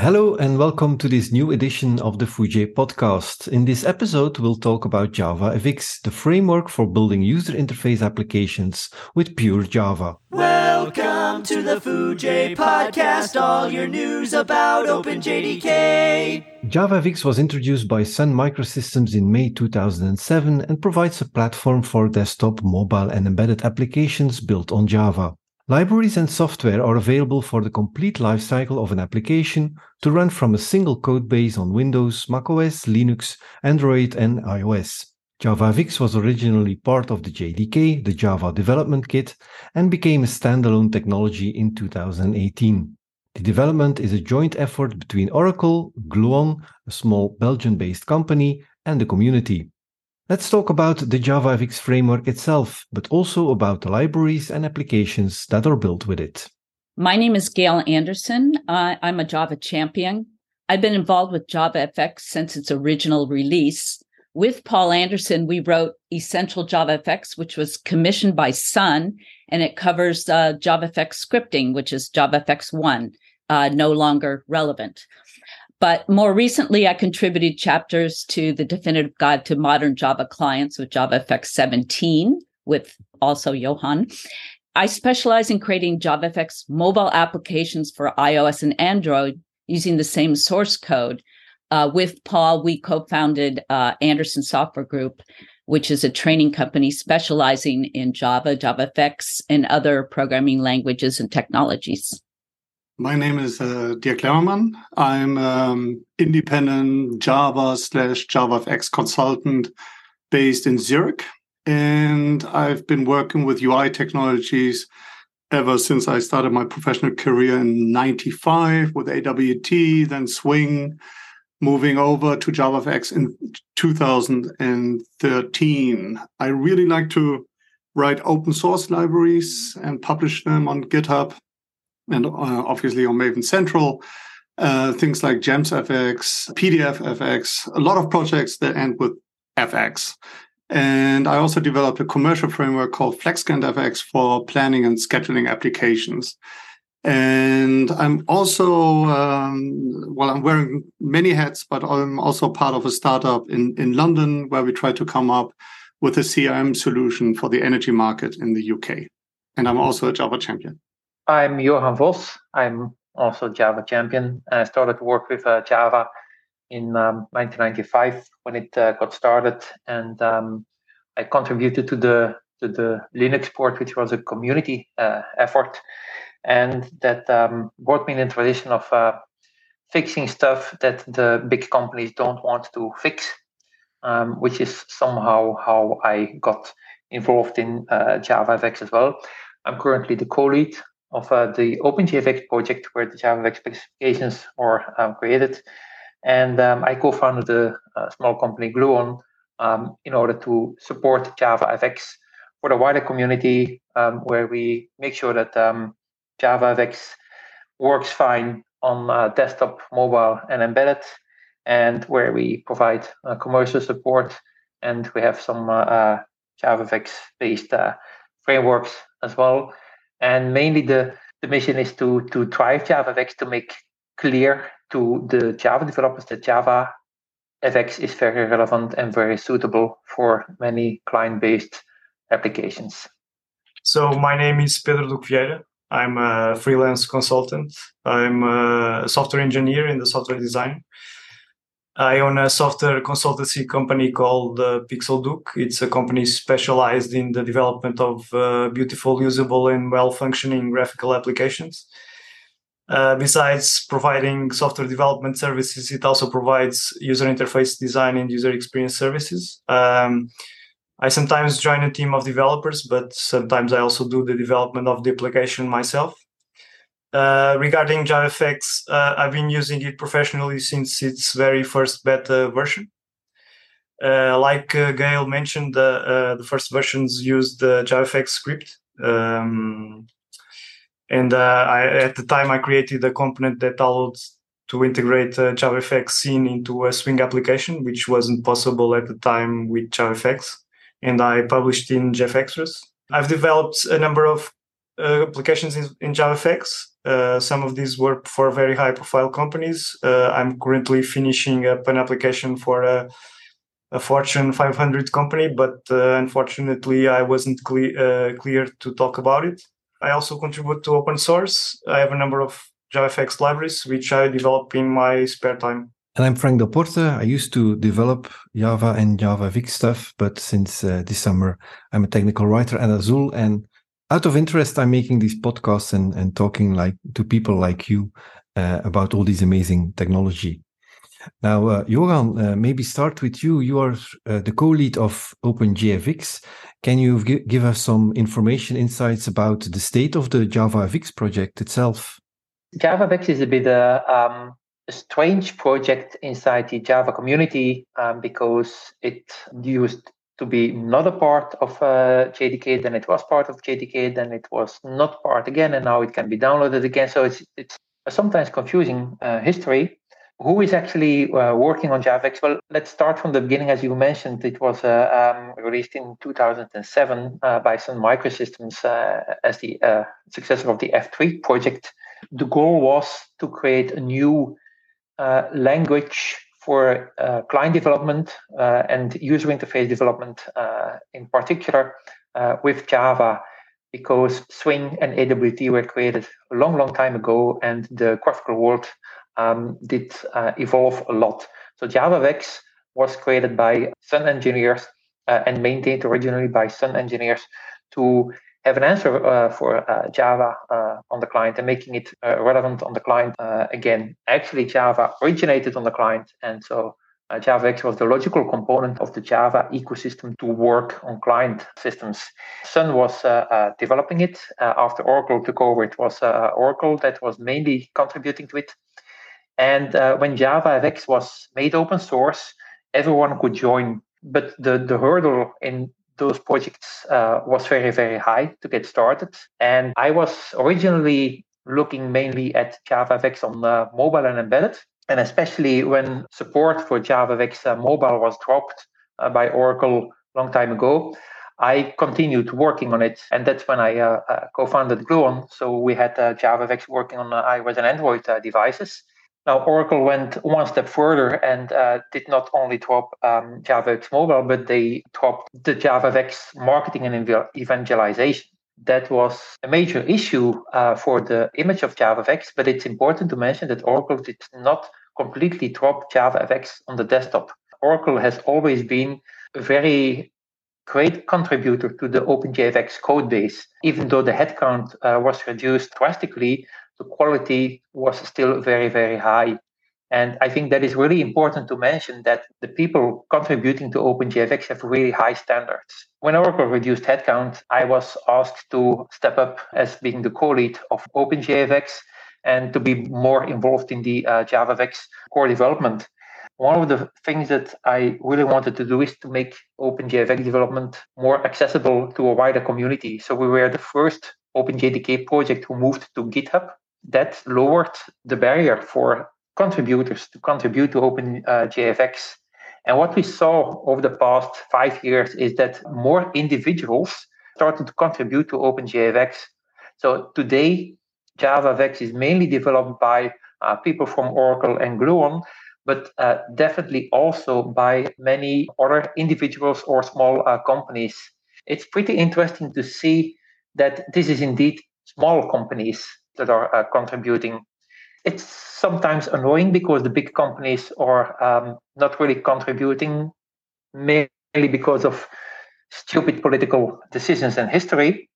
Hello and welcome to this new edition of the Foojay podcast. In this episode, we'll talk about Java FX, the framework for building user interface applications with pure Java. Welcome to the Foojay podcast, all your news about OpenJDK. Java JavaFX was introduced by Sun Microsystems in May 2007 and provides a platform for desktop, mobile, and embedded applications built on Java. Libraries and software are available for the complete lifecycle of an application to run from a single codebase on Windows, macOS, Linux, Android, and iOS. JavaFX was originally part of the JDK, the Java Development Kit, and became a standalone technology in 2018. The development is a joint effort between Oracle, Gluon, a small Belgian based company, and the community. Let's talk about the JavaFX framework itself, but also about the libraries and applications that are built with it. My name is Gail Anderson. Uh, I'm a Java champion. I've been involved with JavaFX since its original release. With Paul Anderson, we wrote Essential JavaFX, which was commissioned by Sun, and it covers uh, JavaFX scripting, which is JavaFX 1, uh, no longer relevant. But more recently, I contributed chapters to the definitive guide to modern Java clients with JavaFX 17 with also Johan. I specialize in creating JavaFX mobile applications for iOS and Android using the same source code. Uh, with Paul, we co founded uh, Anderson Software Group, which is a training company specializing in Java, JavaFX, and other programming languages and technologies. My name is uh, Dirk Lemmermann. I'm um, independent Java slash JavaFX consultant based in Zurich. And I've been working with UI technologies ever since I started my professional career in 95 with AWT, then Swing, moving over to JavaFX in 2013. I really like to write open source libraries and publish them on GitHub and uh, obviously on Maven Central. Uh, things like GemsFX, PDFFX, a lot of projects that end with FX. And I also developed a commercial framework called FlexGanttFX for planning and scheduling applications. And I'm also, um, well, I'm wearing many hats, but I'm also part of a startup in, in London where we try to come up with a CRM solution for the energy market in the UK. And I'm also a Java champion. I'm Johan Vos. I'm also Java champion. I started to work with uh, Java in um, 1995 when it uh, got started, and um, I contributed to the to the Linux port, which was a community uh, effort, and that um, brought me in the tradition of uh, fixing stuff that the big companies don't want to fix, um, which is somehow how I got involved in uh, JavaFX as well. I'm currently the co-lead of uh, the OpenJFX project where the JavaFX specifications are um, created. And um, I co-founded a, a, small company, Gluon, um, in order to support JavaFX for the wider community, um, where we make sure that um, JavaFX works fine on uh, desktop, mobile, and embedded, and where we provide uh, commercial support. And we have some uh, uh JavaFX-based uh, frameworks as well and mainly the, the mission is to, to drive JavaFX to make clear to the Java developers that Java FX is very relevant and very suitable for many client-based applications. So my name is Pedro Duque I'm a freelance consultant. I'm a software engineer in the software design. I own a software consultancy company called uh, Pixel Duke. It's a company specialized in the development of uh, beautiful, usable, and well functioning graphical applications. Uh, besides providing software development services, it also provides user interface design and user experience services. Um, I sometimes join a team of developers, but sometimes I also do the development of the application myself. Uh, regarding JavaFX, uh, I've been using it professionally since its very first beta version. Uh, like uh, Gail mentioned, uh, the first versions used the JavaFX script. Um, and I, at the time, I created a component that allowed to integrate JavaFX scene into a Swing application, which wasn't possible at the time with JavaFX. And I published in JFXtras. I've developed a number of applications in, in JavaFX. Uh, some of these were for very high profile companies. Uh, I'm currently finishing up an application for a, a Fortune 500 company, but uh, unfortunately, I wasn't cle- uh, clear to talk about it. I also contribute to open source. I have a number of JavaFX libraries, which I develop in my spare time. And I'm Frank Delporte. I used to develop Java and JavaFX stuff, but since uh, this summer, I'm a technical writer at Azul. And out of interest, I'm making these podcasts and, and talking like to people like you uh, about all these amazing technology. Now, uh, Johan, uh, maybe start with you. You are uh, the co-lead of OpenJFX. Can you g- give us some information, insights about the state of the JavaFX project itself? JavaFX is a bit uh, um, a strange project inside the Java community um, because it used to be not a part of uh, JDK, then it was part of JDK, then it was not part again, and now it can be downloaded again. So it's it's sometimes confusing uh, history. Who is actually uh, working on JavaFX? Well, let's start from the beginning. As you mentioned, it was uh, um, released in 2007 uh, by Sun Microsystems uh, as the successor of the F3 project. The goal was to create a new language for uh, client development uh, and user interface development uh, in particular with Java because Swing and AWT were created a long, long time ago and the graphical world um, did evolve a lot. So JavaFX was created by Sun engineers uh, and maintained originally by Sun engineers to have an answer uh, for uh, Java uh, on the client and making it uh, relevant on the client uh, again. Actually, Java originated on the client, and so uh, JavaFX was the logical component of the Java ecosystem to work on client systems. Sun was developing it after Oracle took over. It was Oracle that was mainly contributing to it. And when JavaFX was made open source, everyone could join. But the, the hurdle in those projects uh, was very, very high to get started. And I was originally looking mainly at JavaFX on uh, mobile and embedded. And especially when support for JavaFX uh, mobile was dropped uh, by Oracle a long time ago, I continued working on it. And that's when I uh, uh, co founded Gluon. So we had JavaFX working on iOS and Android devices. Now, Oracle went one step further and uh, did not only drop um, JavaFX Mobile, but they dropped the JavaFX marketing and evangelization. That was a major issue uh, for the image of JavaFX, but it's important to mention that Oracle did not completely drop JavaFX on the desktop. Oracle has always been a very great contributor to the OpenJFX code base. Even though the headcount uh, was reduced drastically, the quality was still very, very high. And I think that is really important to mention that the people contributing to OpenJFX have really high standards. When Oracle reduced headcount, I was asked to step up as being the co-lead of OpenJFX and to be more involved in the uh, JavaFX core development. One of the things that I really wanted to do is to make OpenJFX development more accessible to a wider community. So we were the first OpenJDK project who moved to GitHub that lowered the barrier for contributors to contribute to OpenJFX. Uh, and what we saw over the past five years is that more individuals started to contribute to Open OpenJFX. So today, JavaFX is mainly developed by uh, people from Oracle and Gluon, but uh, definitely also by many other individuals or small uh, companies. It's pretty interesting to see that this is indeed small companies that are uh, contributing. It's sometimes annoying because the big companies are um, not really contributing, mainly because of stupid political decisions and history.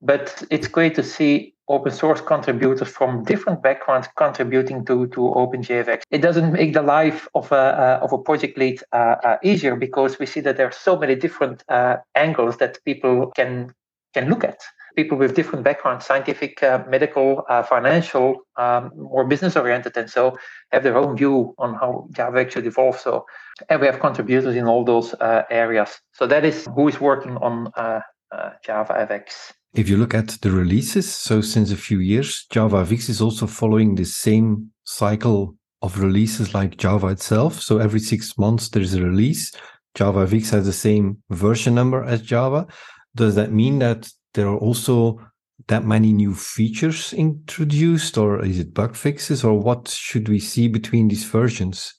But it's great to see open source contributors from different backgrounds contributing to, to OpenJFX. It doesn't make the life of a, uh, of a project lead uh, uh, easier because we see that there are so many different uh, angles that people can can look at people with different backgrounds scientific uh, medical uh, financial um, more business oriented and so have their own view on how java should evolve so and we have contributors in all those uh, areas. So that is who is working on uh, uh, java fx if you look at the releases so since a few years java fx is also following the same cycle of releases like java itself. So every six months there's a release. Java fx has the same version number as java. Does that mean that there are also that many new features introduced, or is it bug fixes, or what should we see between these versions?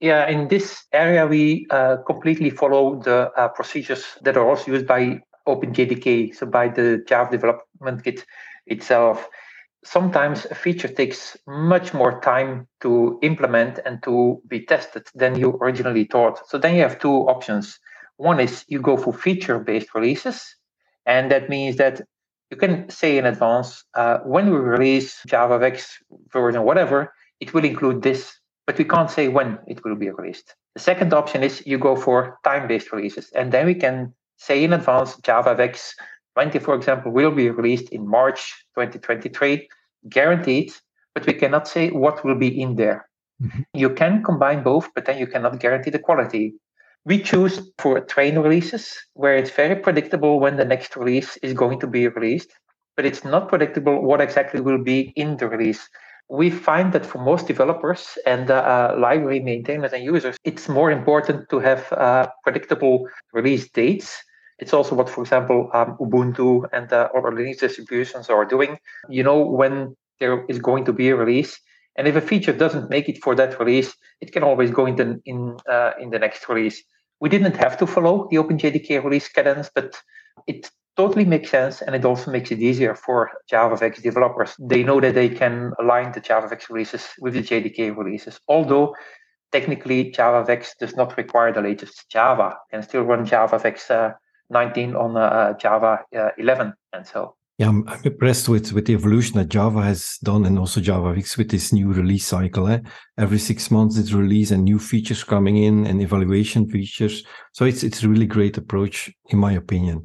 Yeah, in this area, we uh, completely follow the uh, procedures that are also used by OpenJDK, so by the Java development kit itself. Sometimes a feature takes much more time to implement and to be tested than you originally thought. So then you have two options. One is you go for feature based releases, and that means that you can say in advance uh, when we release JavaFX version, whatever, it will include this, but we can't say when it will be released. The second option is you go for time based releases, and then we can say in advance JavaFX 20, for example, will be released in March 2023, guaranteed, but we cannot say what will be in there. Mm-hmm. You can combine both, but then you cannot guarantee the quality. We choose for train releases where it's very predictable when the next release is going to be released, but it's not predictable what exactly will be in the release. We find that for most developers and uh, uh, library maintainers and users, it's more important to have uh, predictable release dates. It's also what, for example, um, Ubuntu and uh, other Linux distributions are doing. You know when there is going to be a release, and if a feature doesn't make it for that release, it can always go in the, in, uh, in the next release. We didn't have to follow the OpenJDK release cadence, but it totally makes sense and it also makes it easier for JavaFX developers. They know that they can align the JavaFX releases with the JDK releases. Although technically JavaFX does not require the latest Java, and still run JavaFX uh, 19 on uh Java uh, 11 and so yeah, I'm, I'm, impressed with with the evolution that Java has done, and also JavaFX with this new release cycle. Eh? Every six months, it's release and new features coming in, and evaluation features. So it's it's a really great approach, in my opinion.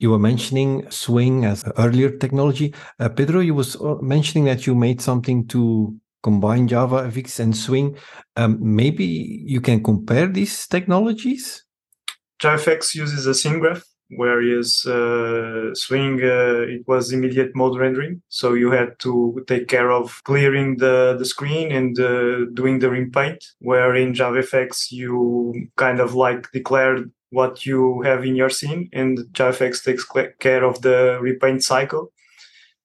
You were mentioning Swing as earlier technology. Uh, Pedro, you was uh, mentioning that you made something to combine JavaFX and Swing. Um, maybe you can compare these technologies. JavaFX uses a scene graph whereas uh, Swing uh, it was immediate mode rendering, so you had to take care of clearing the the screen and uh, doing the repaint. Where in JavaFX you kind of like declare what you have in your scene, and JavaFX takes care of the repaint cycle.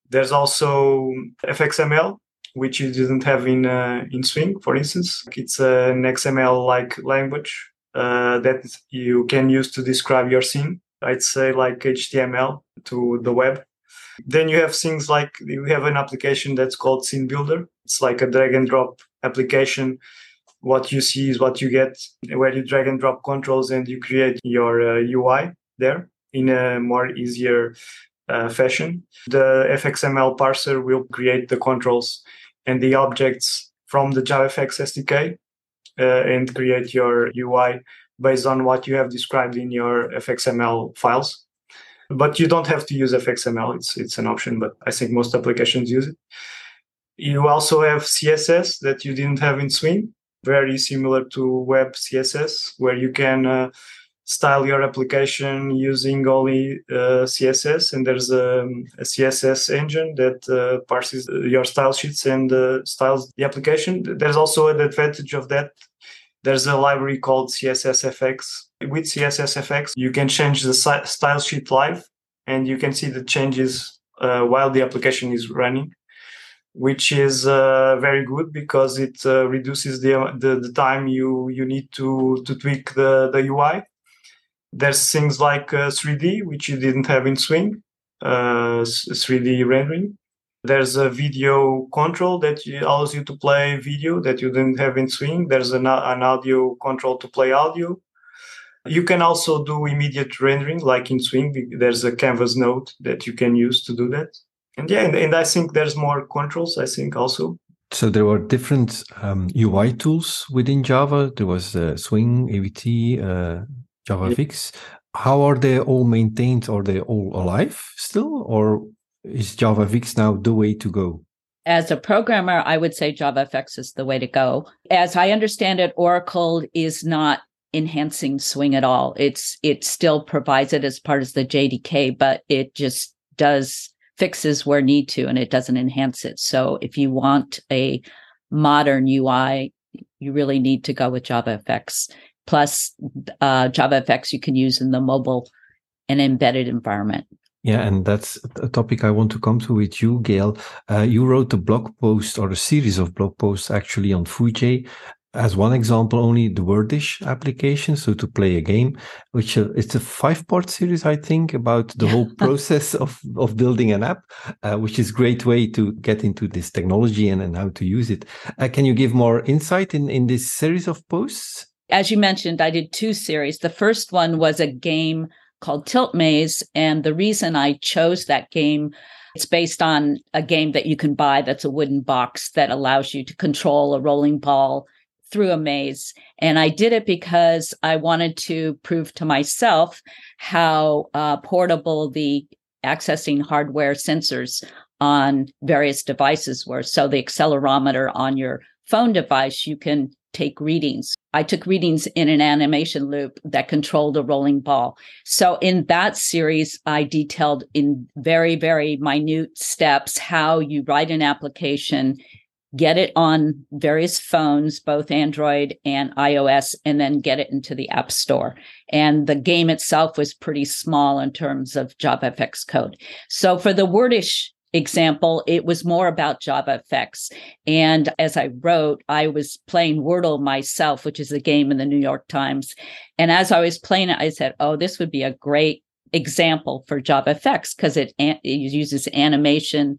There's also FXML, which you didn't have in uh, in Swing, for instance. It's an XML-like language uh, that you can use to describe your scene. I'd say like HTML to the web. Then you have things like you have an application that's called Scene Builder. It's like a drag and drop application. What you see is what you get, where you drag and drop controls and you create your uh, UI there in a more easier uh, fashion. The FXML parser will create the controls and the objects from the JavaFX SDK uh, and create your UI based on what you have described in your FXML files. But you don't have to use FXML. It's it's an option, but I think most applications use it. You also have CSS that you didn't have in Swing, very similar to web CSS, where you can uh, style your application using only uh, CSS. And there's a, a CSS engine that uh, parses your style sheets and uh, styles the application. There's also an advantage of that there's a library called CSSFX. With CSSFX, you can change the style sheet live and you can see the changes uh, while the application is running, which is uh, very good because it uh, reduces the, the, the time you you need to to tweak the the UI. There's things like 3D, uh, which you didn't have in Swing, 3D uh, rendering. There's a video control that allows you to play video that you didn't have in Swing. There's an, an audio control to play audio. You can also do immediate rendering, like in Swing. There's a canvas node that you can use to do that. And yeah, and, and I think there's more controls. I think also. So there were different um, UI tools within Java. There was uh, Swing, AWT, uh, JavaFX. How are they all maintained? Are they all alive still, or is JavaFX now the way to go? As a programmer, I would say JavaFX is the way to go. As I understand it, Oracle is not enhancing Swing at all. It's it still provides it as part of the JDK, but it just does fixes where need to, and it doesn't enhance it. So if you want a modern UI, you really need to go with JavaFX. Plus, uh, JavaFX you can use in the mobile and embedded environment. Yeah, and that's a topic I want to come to with you, Gail. Uh, you wrote a blog post or a series of blog posts actually on Foojay. As one example, only the Wordish application, so to play a game, which uh, it's a five-part series, I think, about the whole process of of building an app, uh, which is a great way to get into this technology and, and how to use it. Uh, can you give more insight in in this series of posts? As you mentioned, I did two series. The first one was a game called Tilt Maze. And the reason I chose that game, it's based on a game that you can buy that's a wooden box that allows you to control a rolling ball through a maze. And I did it because I wanted to prove to myself how uh, portable the accessing hardware sensors on various devices were. So the accelerometer on your phone device, you can take readings. I took readings in an animation loop that controlled a rolling ball. So in that series, I detailed in very, very minute steps how you write an application, get it on various phones, both Android and iOS, and then get it into the App Store. And the game itself was pretty small in terms of JavaFX code. So for the Wordish example, it was more about JavaFX. And as I wrote, I was playing Wordle myself, which is a game in the New York Times. And as I was playing it, I said, oh, this would be a great example for JavaFX because it, it uses animation,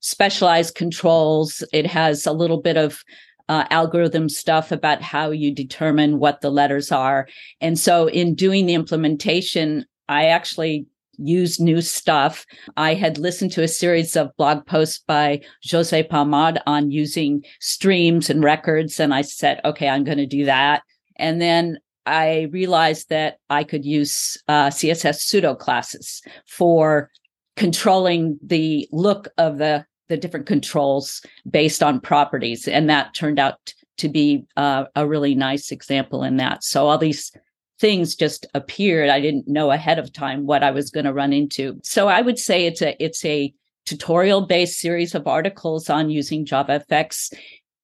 specialized controls. It has a little bit of uh, algorithm stuff about how you determine what the letters are. And so in doing the implementation, I actually use new stuff. I had listened to a series of blog posts by José Paumard on using streams and records. And I said, okay, I'm going to do that. And then I realized that I could use uh, CSS pseudo classes for controlling the look of the the different controls based on properties, and that turned out to be uh, a really nice example in that. So all these things just appeared. I didn't know ahead of time what I was going to run into. So I would say it's a it's a tutorial based series of articles on using JavaFX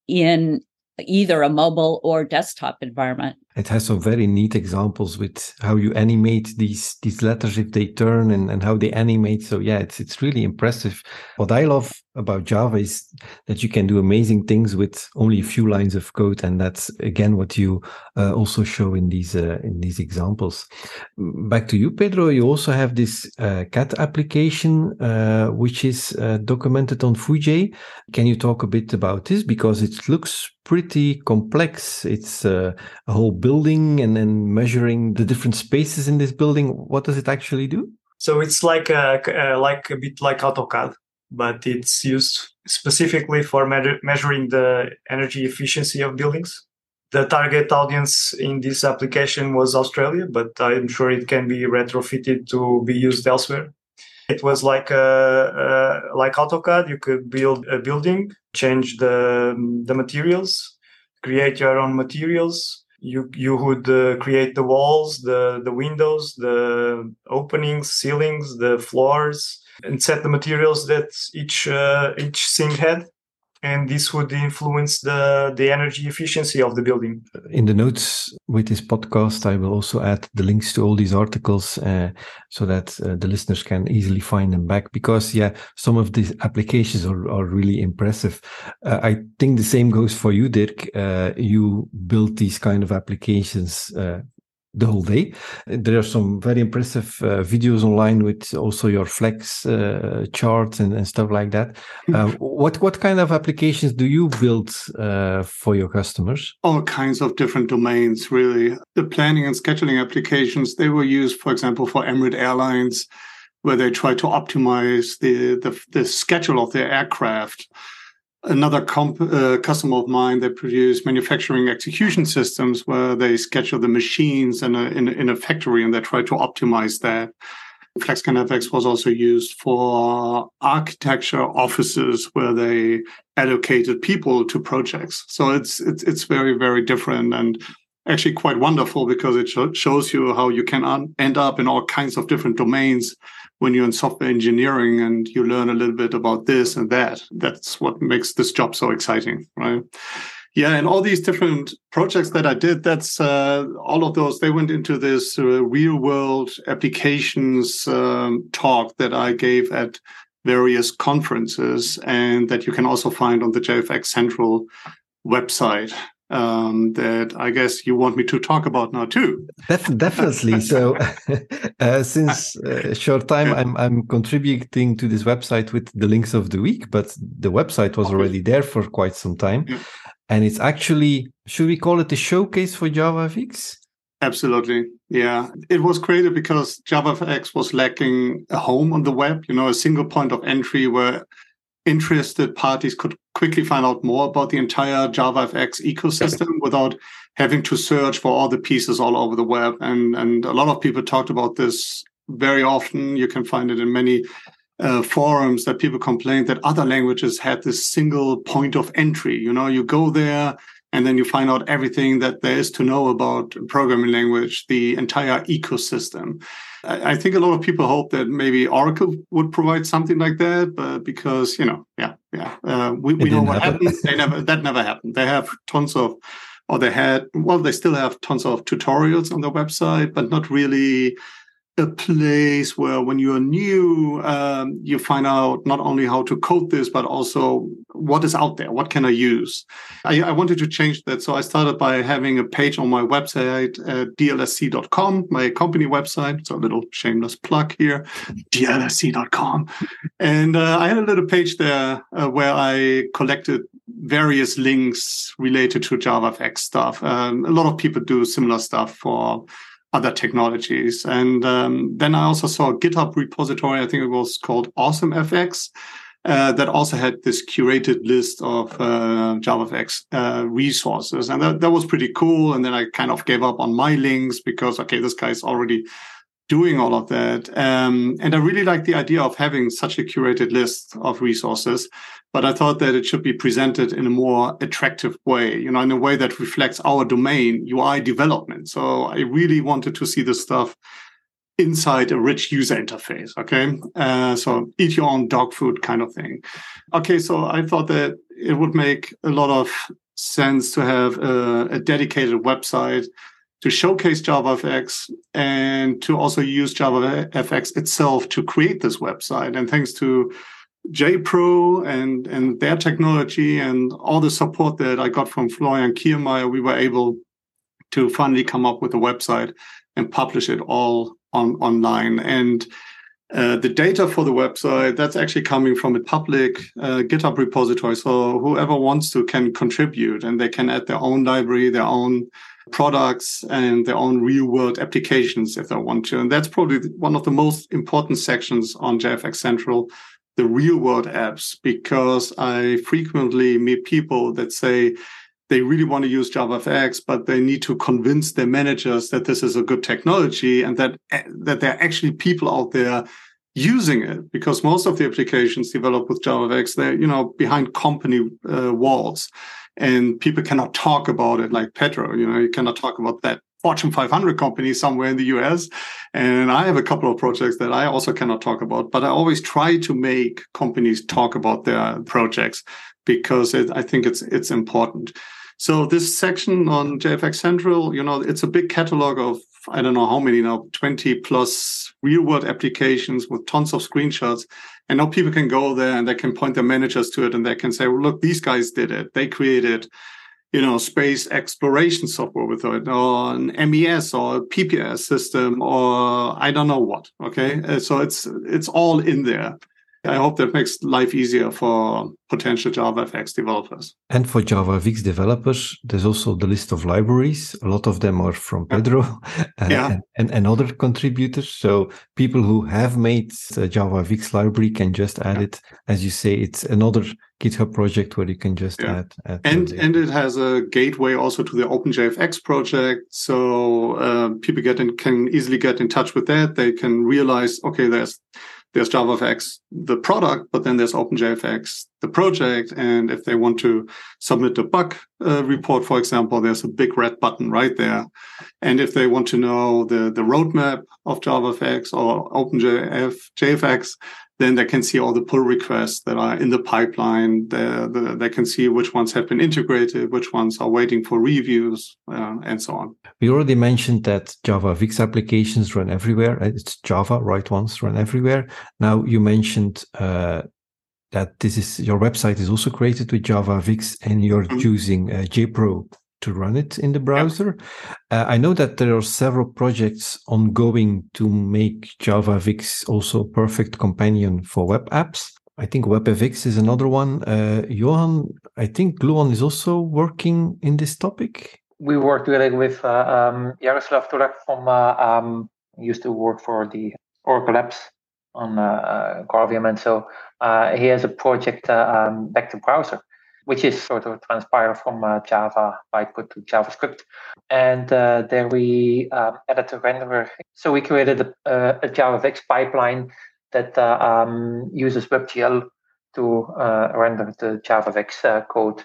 in either a mobile or desktop environment. It has some very neat examples with how you animate these these letters if they turn and, and how they animate. So yeah, it's it's really impressive. What I love about Java is that you can do amazing things with only a few lines of code, and that's again what you uh, also show in these uh, in these examples. Back to you, Pedro. You also have this uh, CAD application uh, which is uh, documented on Foojay. Can you talk a bit about this because it looks pretty complex? It's uh, a whole building and then measuring the different spaces in this building. What does it actually do? So it's like a, like a bit like AutoCAD, but it's used specifically for me- measuring the energy efficiency of buildings. The target audience in this application was Australia, but I'm sure it can be retrofitted to be used elsewhere. It was like a, a, like AutoCAD. You could build a building, change the the materials, create your own materials, you you would uh, create the walls the the windows the openings ceilings the floors and set the materials that each uh, each thing had. And this would influence the the energy efficiency of the building. In the notes with this podcast i will also add the links to all these articles uh, so that uh, the listeners can easily find them back. Because yeah some of these applications are, are really impressive. Uh, i think the same goes for you dirk. Uh, you built these kind of applications uh, the whole day. There are some very impressive uh, videos online with also your flex uh, charts and, and, stuff like that. Hmm. Uh, what what kind of applications do you build uh, for your customers? All kinds of different domains, really. The planning and scheduling applications they were used, for example, for Emirates Airlines, where they try to optimize the the, the schedule of their aircraft another comp, uh, customer of mine they produce manufacturing execution systems where they schedule the machines in a, in, in a factory and they try to optimize that FlexGantt was also used for architecture offices where they allocated people to projects. So it's it's it's very very different and actually quite wonderful because it sh- shows you how you can un- end up in all kinds of different domains when you're in software engineering and you learn a little bit about this and that. That's what makes this job so exciting, right? Yeah, and all these different projects that I did, that's uh, all of those, they went into this uh, real world applications um, talk that I gave at various conferences and that you can also find on the JFX Central website um, that I guess you want me to talk about now too. Def- definitely. so, uh, since a short time, yeah. I'm I'm contributing to this website with the links of the week, but the website was already there for quite some time, yeah. and it's actually should we call it a showcase for JavaFX? Absolutely. Yeah. It was created because JavaFX was lacking a home on the web, you know, a single point of entry where interested parties could quickly find out more about the entire JavaFX ecosystem without having to search for all the pieces all over the web. And, and a lot of people talked about this very often. You can find it in many uh, forums that people complained that other languages had this single point of entry. You know, you go there, and then you find out everything that there is to know about programming language, the entire ecosystem. I think a lot of people hope that maybe Oracle would provide something like that, but because you know, yeah, yeah, uh, we, we know what happen. happened. They never that never happened. They have tons of, or they had well, they still have tons of tutorials on their website, but not really a place where when you're new um, you find out not only how to code this but also what is out there what can i use? I, I, wanted to change that. So i started by having a page on my website uh, dlsc.com my company website. It's a little shameless plug here dlsc.com and uh, i had a little page there uh, where i collected various links related to javafx stuff. Um, a lot of people do similar stuff for other technologies. And um, then I also saw a GitHub repository, I think it was called AwesomeFX, uh, that also had this curated list of uh, JavaFX uh, resources. And that, that was pretty cool. And then I kind of gave up on my links because, okay, this guy's already doing all of that. Um, and I really like the idea of having such a curated list of resources but I thought that it should be presented in a more attractive way, you know, in a way that reflects our domain, UI development. So I really wanted to see this stuff inside a rich user interface. Okay. Uh, so eat your own dog food kind of thing. Okay. So I thought that it would make a lot of sense to have a, a dedicated website to showcase JavaFX and to also use JavaFX itself to create this website. And thanks to JPro and and their technology and all the support that I got from Florian Kirmaier, we were able to finally come up with a website and publish it all on online. And uh, the data for the website that's actually coming from a public uh, GitHub repository. So whoever wants to can contribute, and they can add their own library, their own products, and their own real world applications if they want to. And that's probably one of the most important sections on JFX Central the real world apps because I frequently meet people that say they really want to use JavaFX, but they need to convince their managers that this is a good technology and that that there are actually people out there using it because most of the applications developed with JavaFX they're you know behind company uh, walls and people cannot talk about it like Pedro. You know, you cannot talk about that Fortune 500 company somewhere in the US. And I have a couple of projects that I also cannot talk about, but I always try to make companies talk about their projects because it, I think it's it's important. So this section on JFX Central, you know, it's a big catalog of I don't know how many now, 20 plus real world applications with tons of screenshots. And now people can go there and they can point their managers to it and they can say, well, look, these guys did it. They created you know, space exploration software with it, or an MES or a PPS system, or I don't know what. Okay, uh, so it's it's all in there. I hope that makes life easier for potential JavaFX developers. And for JavaFX developers, there's also the list of libraries. A lot of them are from Pedro uh, yeah. and, and other contributors. So people who have made a JavaFX library can just add yeah. it. As you say, it's another GitHub project where you can just yeah. add, add. and and it has a gateway also to the OpenJFX project, so uh, people get in, can easily get in touch with that. They can realize, okay, there's there's JavaFX, the product, but then there's OpenJFX, the project. And if they want to submit a bug uh, report, for example, there's a big red button right there. And if they want to know the, the roadmap of JavaFX or OpenJFX, then they can see all the pull requests that are in the pipeline. They, the, they can see which ones have been integrated, which ones are waiting for reviews, uh, and so on. We already mentioned that JavaFX applications run everywhere. It's Java, right ones run everywhere. Now you mentioned uh, that this is your website is also created with JavaFX, and you're mm-hmm. using uh, JPro to run it in the browser. Uh, I know that there are several projects ongoing to make JavaFX also a perfect companion for web apps. I think WebFX is another one. Uh, Johan, I think Gluon is also working in this topic. We work together with uh, um, Jaroslav Tulach from, uh, um, used to work for the Oracle Labs on uh, Graalvm. And so uh, he has a project uh, um, back to browser which is sort of transpiler from uh, Java bytecode to JavaScript. And uh, there we um, added a renderer. So we created a, a JavaFX pipeline that uh, um, uses WebGL to uh, render the JavaFX uh, code.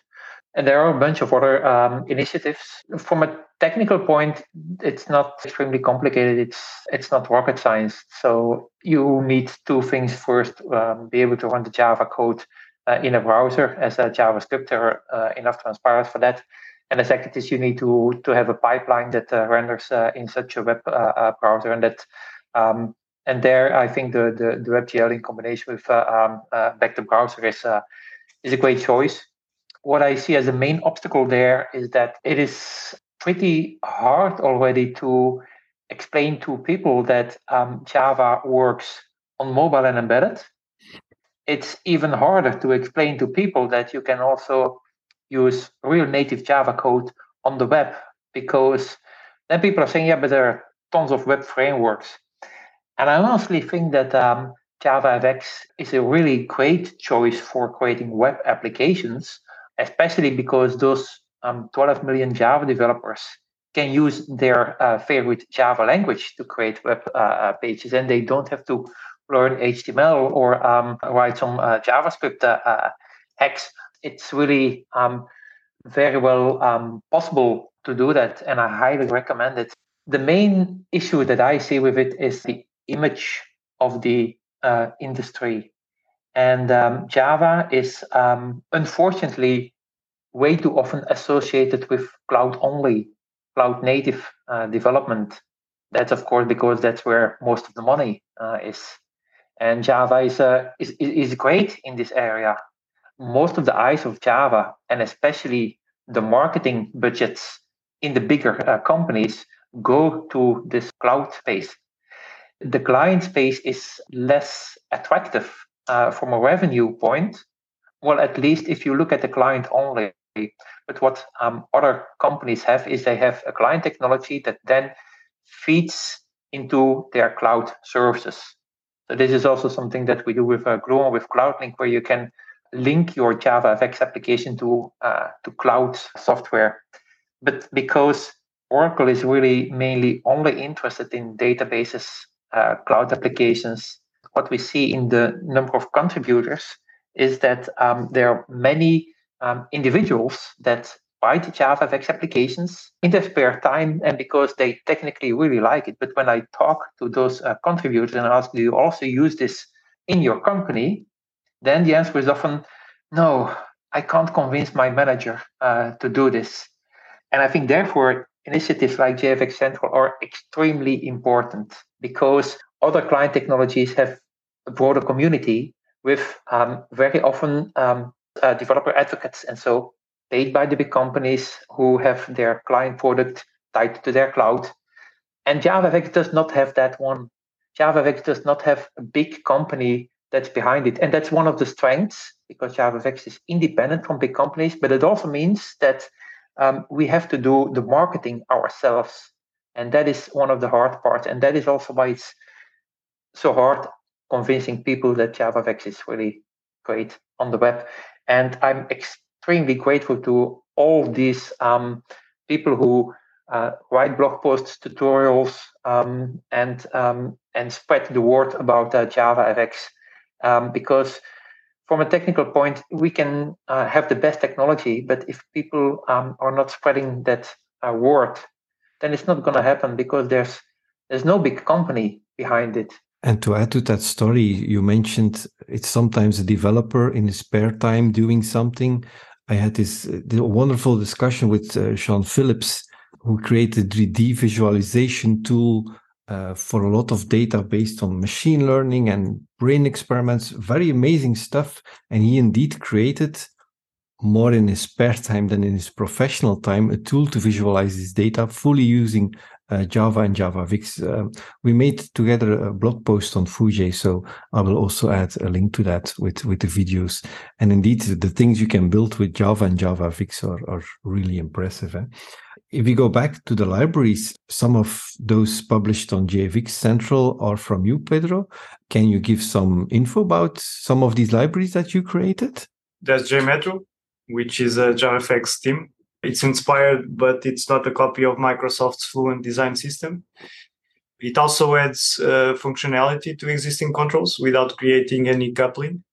And there are a bunch of other um, initiatives. From a technical point, it's not extremely complicated. It's it's not rocket science. So you need two things first: um, be able to run the Java code uh, in a browser as a JavaScript or uh, enough transpilers for that. And the second is you need to to have a pipeline that uh, renders uh, in such a web browser, and that um, and there I think the the, the WebGL in combination with um, back to browser is is a great choice. What I see as a main obstacle there is that it is pretty hard already to explain to people that um, Java works on mobile and embedded it's even harder to explain to people that you can also use real native Java code on the web because then people are saying, yeah, but there are tons of web frameworks. And I honestly think that um, JavaFX is a really great choice for creating web applications, especially because those um, 12 million Java developers can use their uh, favorite Java language to create web uh, uh pages, and they don't have to learn HTML or um, write some uh, JavaScript uh, uh, hacks. It's really um, very well um, possible to do that, and I highly recommend it. The main issue that I see with it is the image of the uh, industry. And um, Java is um, unfortunately way too often associated with cloud only, cloud native uh, development. That's of course because that's where most of the money uh, is. And Java is, uh, is, is great in this area. Most of the eyes of Java, and especially the marketing budgets in the bigger uh, companies, go to this cloud space. The client space is less attractive uh, from a revenue point. Well, at least if you look at the client only. But what um, other companies have is they have a client technology that then feeds into their cloud services. So this is also something that we do with uh, Gluon with CloudLink, where you can link your JavaFX application to uh, to cloud software. But because Oracle is really mainly only interested in databases, uh, cloud applications, what we see in the number of contributors is that um, there are many um, individuals that write JavaFX applications in their spare time and because they technically really like it. But when I talk to those uh, contributors and ask, do you also use this in your company? Then the answer is often, no, I can't convince my manager uh, to do this. And I think therefore initiatives like JFX Central are extremely important because other client technologies have a broader community with um, very often um, uh, developer advocates. And so paid by the big companies who have their client product tied to their cloud. And JavaFX does not have that one. JavaFX does not have a big company that's behind it. And that's one of the strengths because JavaFX is independent from big companies, but it also means that um, we have to do the marketing ourselves. And that is one of the hard parts. And that is also why it's so hard convincing people that JavaFX is really great on the web. And I'm ex- extremely grateful to all these um, people who uh, write blog posts, tutorials, um, and um, and spread the word about uh, JavaFX. Um, because from a technical point, we can uh, have the best technology, but if people um, are not spreading that uh, word, then it's not going to happen because there's there's no big company behind it. And to add to that story, you mentioned it's sometimes a developer in his spare time doing something. I had this uh, wonderful discussion with uh, Sean Phillips, who created a 3D visualization tool uh, for a lot of data based on machine learning and brain experiments. Very amazing stuff. And he indeed created more in his spare time than in his professional time a tool to visualize his data fully using uh, Java and JavaFX. Uh, we made together a blog post on Foojay, so I will also add a link to that with, with the videos. And indeed, the things you can build with Java and JavaFX are, are really impressive. Eh? If we go back to the libraries, some of those published on JFX Central are from you, Pedro. Can you give some info about some of these libraries that you created? There's JMetro, which is a JavaFX team it's inspired, but it's not a copy of Microsoft's Fluent design system. It also adds uh, functionality to existing controls without creating any coupling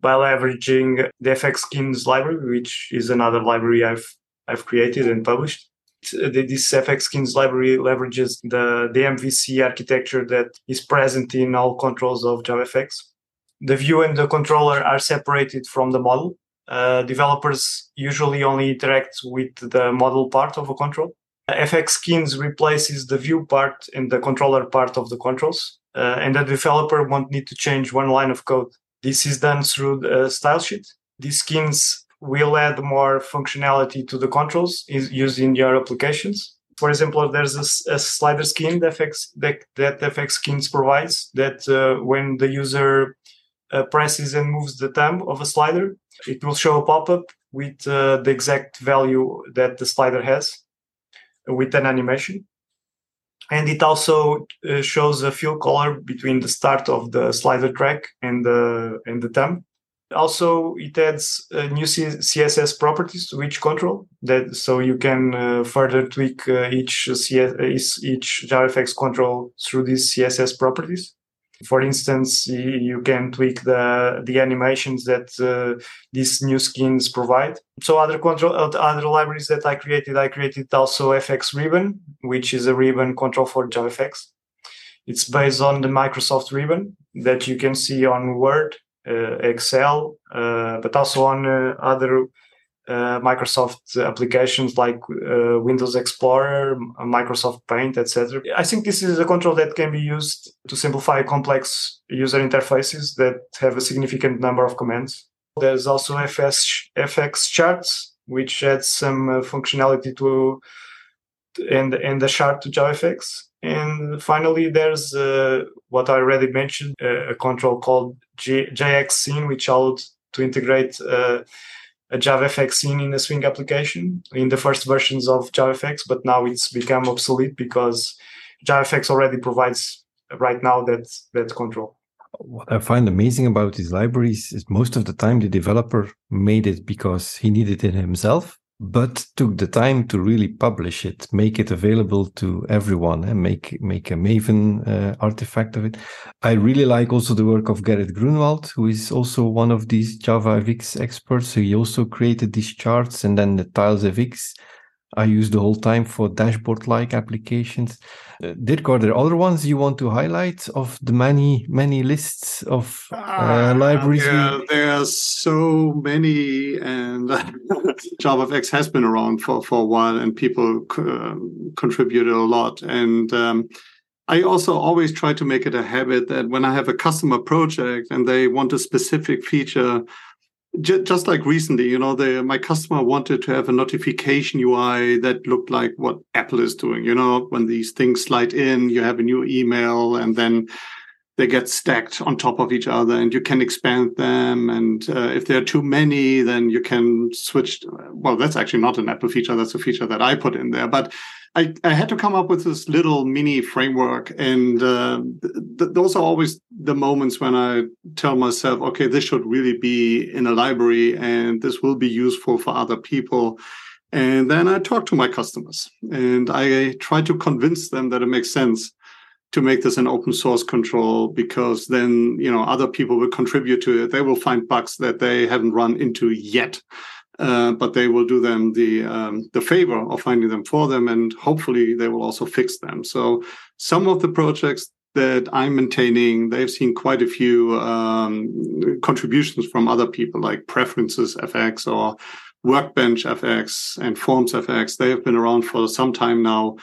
by leveraging the FX skins library, which is another library I've I've created and published. Uh, this FX skins library leverages the, the MVC architecture that is present in all controls of JavaFX. The view and the controller are separated from the model, uh, developers usually only interact with the model part of a control. FX skins replaces the view part and the controller part of the controls, uh, and the developer won't need to change one line of code. This is done through the style sheet. These skins will add more functionality to the controls used in your applications. For example, there's a, a slider skin that FX, that, that FX skins provides that uh, when the user uh, presses and moves the thumb of a slider, it will show a pop-up with uh, the exact value that the slider has with an animation. And it also uh, shows a fill color between the start of the slider track and the and the thumb. Also, it adds uh, new C- CSS properties to each control that so you can uh, further tweak uh, each CS, each JavaFX control through these CSS properties. For instance, you can tweak the the animations that uh, these new skins provide. So other control uh, other libraries that I created, I created also FX Ribbon, which is a ribbon control for JavaFX. It's based on the Microsoft ribbon that you can see on Word, uh, Excel, uh, but also on uh, other uh, Microsoft applications like uh, Windows Explorer, Microsoft Paint, etc. I think this is a control that can be used to simplify complex user interfaces that have a significant number of commands. There's also FS, FX charts, which adds some uh, functionality to and and the chart to JavaFX. And finally, there's uh, what I already mentioned, uh, a control called J- JX Scene, which allowed to integrate a JavaFX scene in a Swing application in the first versions of JavaFX, but now it's become obsolete because JavaFX already provides right now that that control. What I find amazing about these libraries is most of the time the developer made it because he needed it himself but took the time to really publish it, make it available to everyone, and eh, make make a Maven uh, artifact of it. I really like also the work of Gerrit Grunwald, who is also one of these Java FX experts. So he also created these charts and then the tiles FX I use the whole time for dashboard-like applications. Uh, Dirk, are there other ones you want to highlight of the many, many lists of uh, uh, libraries? Yeah, we... there are so many, and JavaFX has been around for, for a while, and people uh, contributed a lot. And um, I also always try to make it a habit that when I have a customer project and they want a specific feature, just like recently, you know, the, my customer wanted to have a notification UI that looked like what Apple is doing. You know, when these things slide in, you have a new email, and then they get stacked on top of each other, and you can expand them. And uh, if there are too many, then you can switch. Well, that's actually not an Apple feature. That's a feature that I put in there, but I, I had to come up with this little mini framework, and uh, th- those are always the moments when I tell myself, okay, this should really be in a library, and this will be useful for other people. And then I talk to my customers, and I try to convince them that it makes sense to make this an open source control because then you know other people will contribute to it. They will find bugs that they haven't run into yet uh, but they will do them the um, the favor of finding them for them, and hopefully they will also fix them. So some of the projects that I'm maintaining, they've seen quite a few um, contributions from other people like Preferences FX or Workbench FX and Forms FX. They have been around for some time now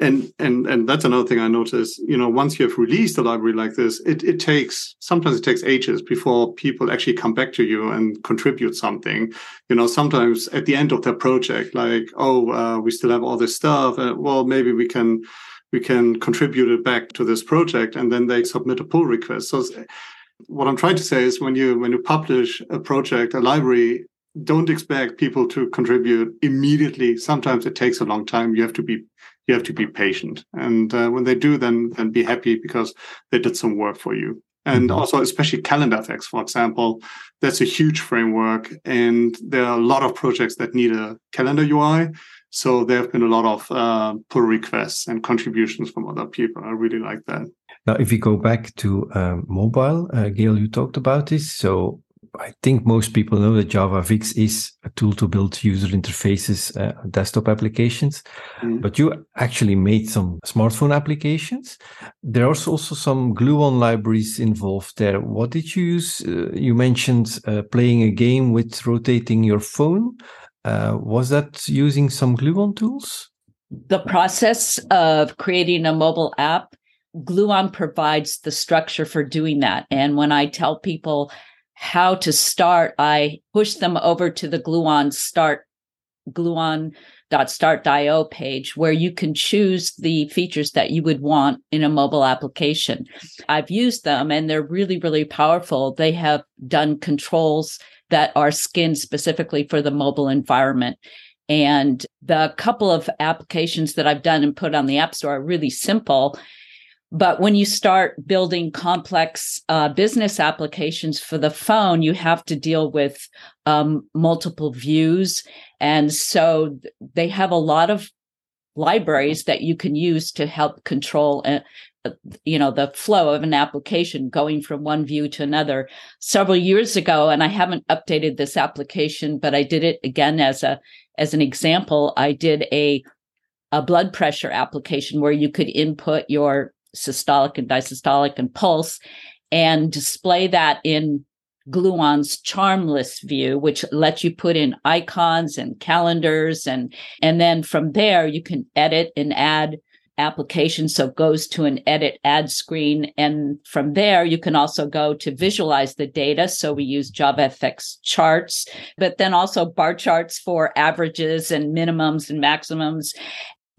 and and and that's another thing I noticed. You know, once you have released a library like this, it it takes sometimes it takes ages before people actually come back to you and contribute something. You know, sometimes at the end of their project, like, oh, uh, we still have all this stuff. Uh, well, maybe we can we can contribute it back to this project, and then they submit a pull request. So, what I'm trying to say is, when you when you publish a project, a library, don't expect people to contribute immediately. Sometimes it takes a long time. You have to be you have to be patient. And uh, when they do, then then be happy because they did some work for you. And mm-hmm. also, especially Calendar FX, for example, that's a huge framework, and there are a lot of projects that need a calendar UI. So there have been a lot of uh, pull requests and contributions from other people. I really like that. Now, if we go back to um, mobile, uh, Gail, you talked about this. So I think most people know that JavaFX is a tool to build user interfaces, uh, desktop applications. Mm. But you actually made some smartphone applications. There are also some Gluon libraries involved there. What did you use? Uh, you mentioned uh, playing a game with rotating your phone. Uh, was that using some Gluon tools? The process of creating a mobile app, Gluon provides the structure for doing that. And when I tell people how to start, I push them over to the Gluon start gluon.start.io page where you can choose the features that you would want in a mobile application. I've used them and they're really, really powerful. They have done controls that are skinned specifically for the mobile environment. And the couple of applications that I've done and put on the App Store are really simple but when you start building complex uh, business applications for the phone, you have to deal with um, multiple views. And so they have a lot of libraries that you can use to help control uh, uh, you know the flow of an application going from one view to another several years ago and i haven't updated this application but i did it again as a as an example i did a a blood pressure application where you could input your systolic and diastolic and pulse and display that in Gluon's CharmListView, which lets you put in icons and calendars. And, and then from there, you can edit and add applications. So it goes to an edit add screen. And from there, you can also go to visualize the data. So we use JavaFX charts, but then also bar charts for averages and minimums and maximums.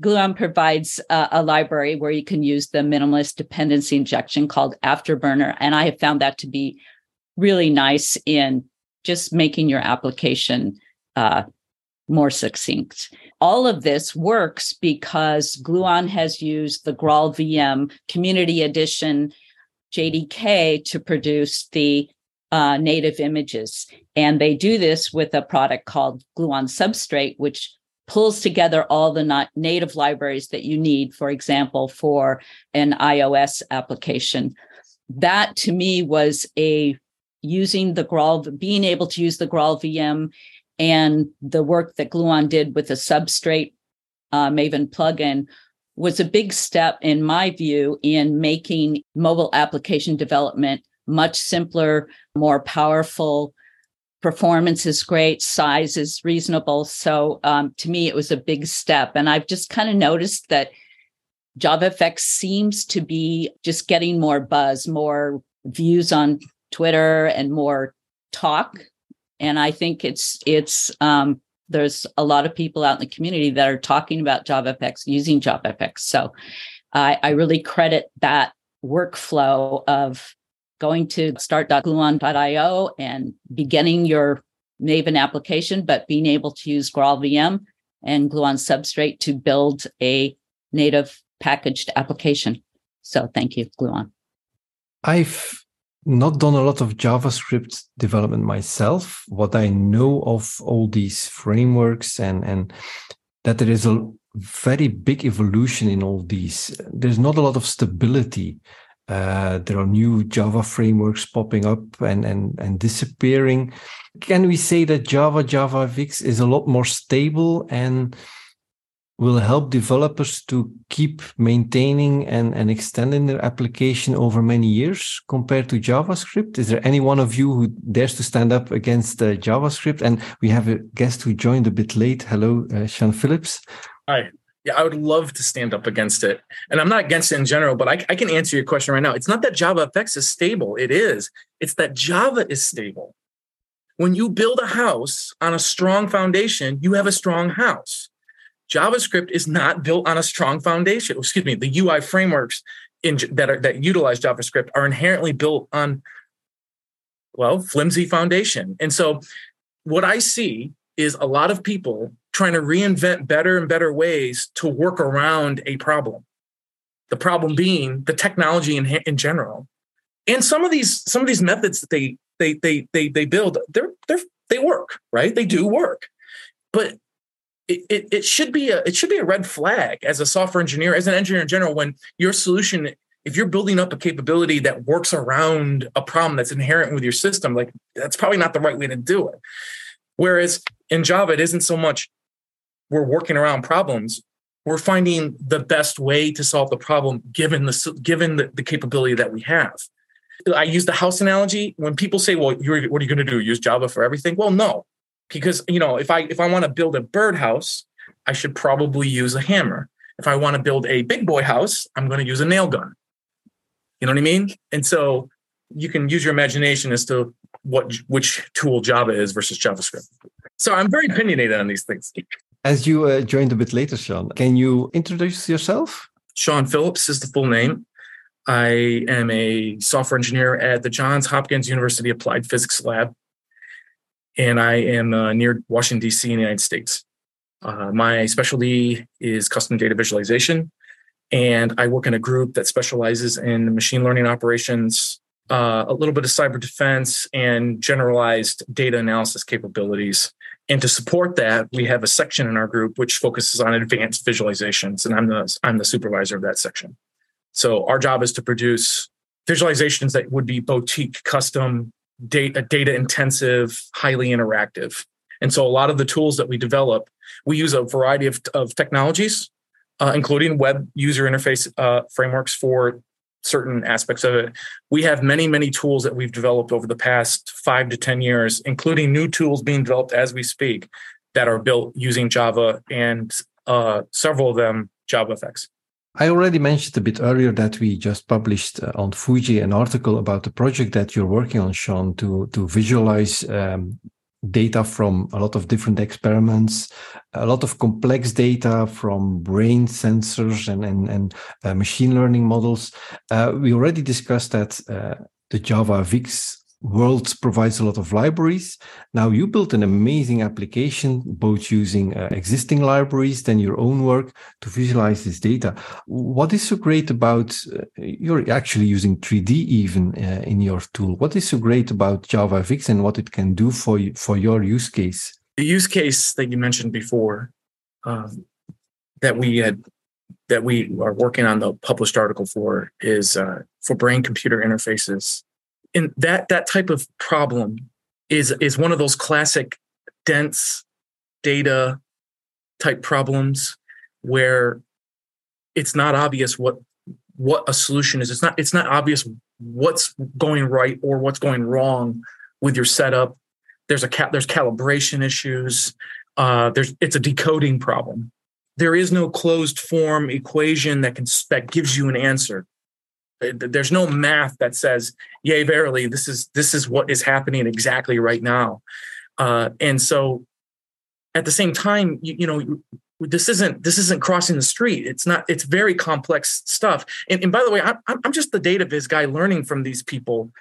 Gluon provides a, a, library where you can use the minimalist dependency injection called Afterburner. And I have found that to be really nice in just making your application uh, more succinct. All of this works because Gluon has used the Graal VM Community Edition JDK to produce the uh, native images. And they do this with a product called Gluon Substrate, which pulls together all the native libraries that you need, for example, for an iOS application. That to me was a using the Graal, being able to use the Graal VM and the work that Gluon did with the substrate uh, Maven plugin was a big step, in my view, in making mobile application development much simpler, more powerful, performance is great, size is reasonable. So um, to me, it was a big step. And I've just kind of noticed that JavaFX seems to be just getting more buzz, more views on Twitter, and more talk. And I think it's it's um, there's a lot of people out in the community that are talking about JavaFX, using JavaFX. So I, I really credit that workflow of going to start.gluon.io and beginning your Maven application, but being able to use GraalVM and Gluon Substrate to build a native packaged application. So thank you, Gluon. I've not done a lot of JavaScript development myself. What I know of all these frameworks and and that there is a very big evolution in all these. There's not a lot of stability uh, there are new Java frameworks popping up and, and, and disappearing. Can we say that Java, JavaFX is a lot more stable and will help developers to keep maintaining and, and extending their application over many years compared to JavaScript? Is there any one of you who dares to stand up against uh, JavaScript? And we have a guest who joined a bit late. Hello, uh, Sean Phillips. Hi. Yeah, I would love to stand up against it. And I'm not against it in general, but I, I can answer your question right now. It's not that JavaFX is stable. It is. It's that Java is stable. When you build a house on a strong foundation, you have a strong house JavaScript is not built on a strong foundation. Oh, excuse me, the UI frameworks in, that are that utilize JavaScript are inherently built on well, flimsy foundation. And so what I see is a lot of people trying to reinvent better and better ways to work around a problem. The problem being the technology in, in general. And some of these some of these methods that they they they they they build, they're they're they work, right? They do work. But it, it, it should be a it should be a red flag as a software engineer, as an engineer in general, when your solution, if you're building up a capability that works around a problem that's inherent with your system, like that's probably not the right way to do it. Whereas in Java, it isn't so much we're working around problems. We're finding the best way to solve the problem given the given the, the capability that we have. I use the house analogy. When people say, "Well, what are you going to do? Use Java for everything?" Well, no, because you know if i if i want to build a birdhouse i should probably use a hammer if i want to build a big boy house i'm going to use a nail gun you know what i mean and so you can use your imagination as to what which tool java is versus javascript so i'm very opinionated on these things as you uh, joined a bit later sean can you introduce yourself sean phillips is the full name i am a software engineer at the johns hopkins university applied physics lab and I am uh, near Washington, D.C. in the United States. Uh, my specialty is custom data visualization, and I work in a group that specializes in machine learning operations, uh, a little bit of cyber defense, and generalized data analysis capabilities. And to support that, we have a section in our group which focuses on advanced visualizations, and I'm the I'm the supervisor of that section. So our job is to produce visualizations that would be boutique, custom, data, data intensive, highly interactive. And so a lot of the tools that we develop, we use a variety of, of technologies, uh, including web user interface uh, frameworks for certain aspects of it. We have many, many tools that we've developed over the past five to 10 years, including new tools being developed as we speak that are built using Java and uh, several of them JavaFX. I already mentioned a bit earlier that we just published uh, on Foojay an article about the project that you're working on, Sean, to to visualize um, data from a lot of different experiments, a lot of complex data from brain sensors and and, and uh, machine learning models. Uh, we already discussed that uh, the JavaFX Worlds provides a lot of libraries. Now you built an amazing application, both using uh, existing libraries, then your own work to visualize this data. What is so great about uh, you're actually using 3D even uh, in your tool? What is so great about JavaFX and what it can do for you, for your use case? The use case that you mentioned before, um, that we had that we are working on the published article for is uh, for brain computer interfaces and that that type of problem is is one of those classic dense data type problems where it's not obvious what what a solution is. It's not it's not obvious what's going right or what's going wrong with your setup. There's a there's calibration issues. Uh, there's it's a decoding problem. There is no closed form equation that can that gives you an answer there's no math that says yay verily this is this is what is happening exactly right now. Uh, and so at the same time you, you, know this isn't this isn't crossing the street. It's not it's very complex stuff. And, and by the way I'm, I'm just the data viz guy learning from these people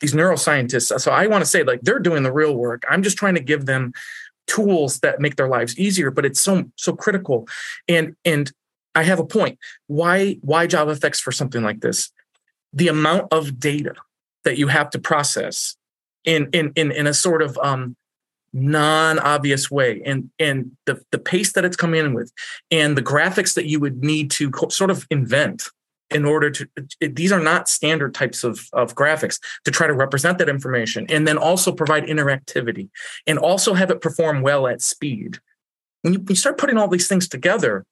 these neuroscientists. So i want to say like they're doing the real work. I'm just trying to give them tools that make their lives easier but it's so so critical. And and I have a point. Why why JavaFX for something like this? The amount of data that you have to process in in in, in a sort of um, non-obvious way and and the the pace that it's coming in with and the graphics that you would need to co- sort of invent in order to it, these are not standard types of, of graphics to try to represent that information and then also provide interactivity and also have it perform well at speed when you, you start putting all these things together,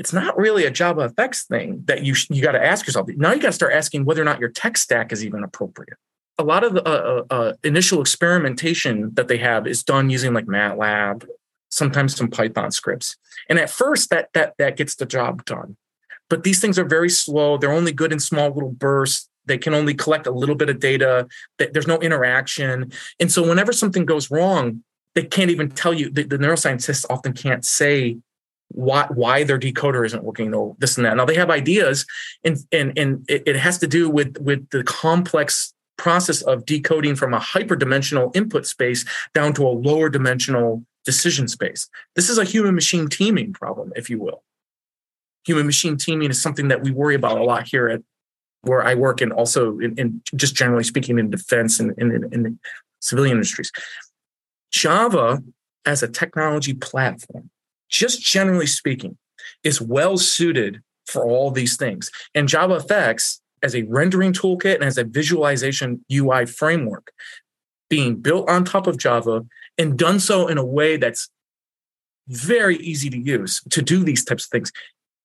it's not really a JavaFX thing that you you got to ask yourself. Now you got to start asking whether or not your tech stack is even appropriate. A lot of the uh, uh, uh, initial experimentation that they have is done using like MATLAB, sometimes some Python scripts, and at first that that that gets the job done. But these things are very slow. They're only good in small little bursts. They can only collect a little bit of data. There's no interaction, and so whenever something goes wrong, they can't even tell you. The, the neuroscientists often can't say why why their decoder isn't working or this and that. Now they have ideas, and and and it, it has to do with with the complex process of decoding from a hyperdimensional input space down to a lower dimensional decision space. This is a human machine teaming problem, if you will. Human machine teaming is something that we worry about a lot here at where I work and also in, in just generally speaking in defense and in, in, in civilian industries. Java as a technology platform just generally speaking, is well suited for all these things. And JavaFX as a rendering toolkit and as a visualization UI framework being built on top of Java and done so in a way that's very easy to use to do these types of things.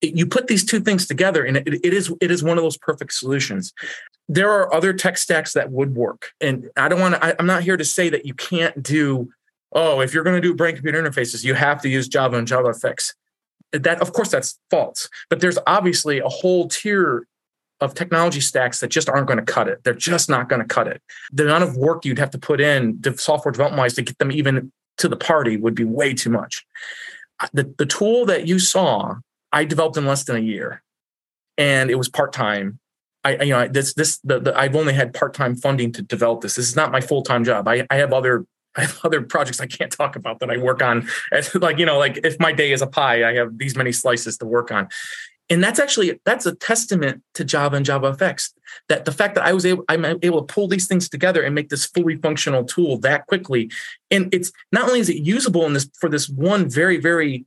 You put these two things together and it, it is it is one of those perfect solutions. There are other tech stacks that would work. And I don't want to, I'm not here to say that you can't do oh, if you're going to do brain computer interfaces, you have to use Java and JavaFX. That, of course, that's false. But there's obviously a whole tier of technology stacks that just aren't going to cut it. They're just not going to cut it. The amount of work you'd have to put in to software development wise to get them even to the party would be way too much. Uh, the, the tool that you saw, I developed in less than a year, and it was part time. I, you know, this, this, the, the, I've only had part time funding to develop this. This is not my full time job. I, I have other I have other projects I can't talk about that I work on. like, you know, like if my day is a pie, I have these many slices to work on. And that's actually that's a testament to Java and JavaFX. That the fact that I was able I'm able to pull these things together and make this fully functional tool that quickly. And it's not only is it usable in this for this one very, very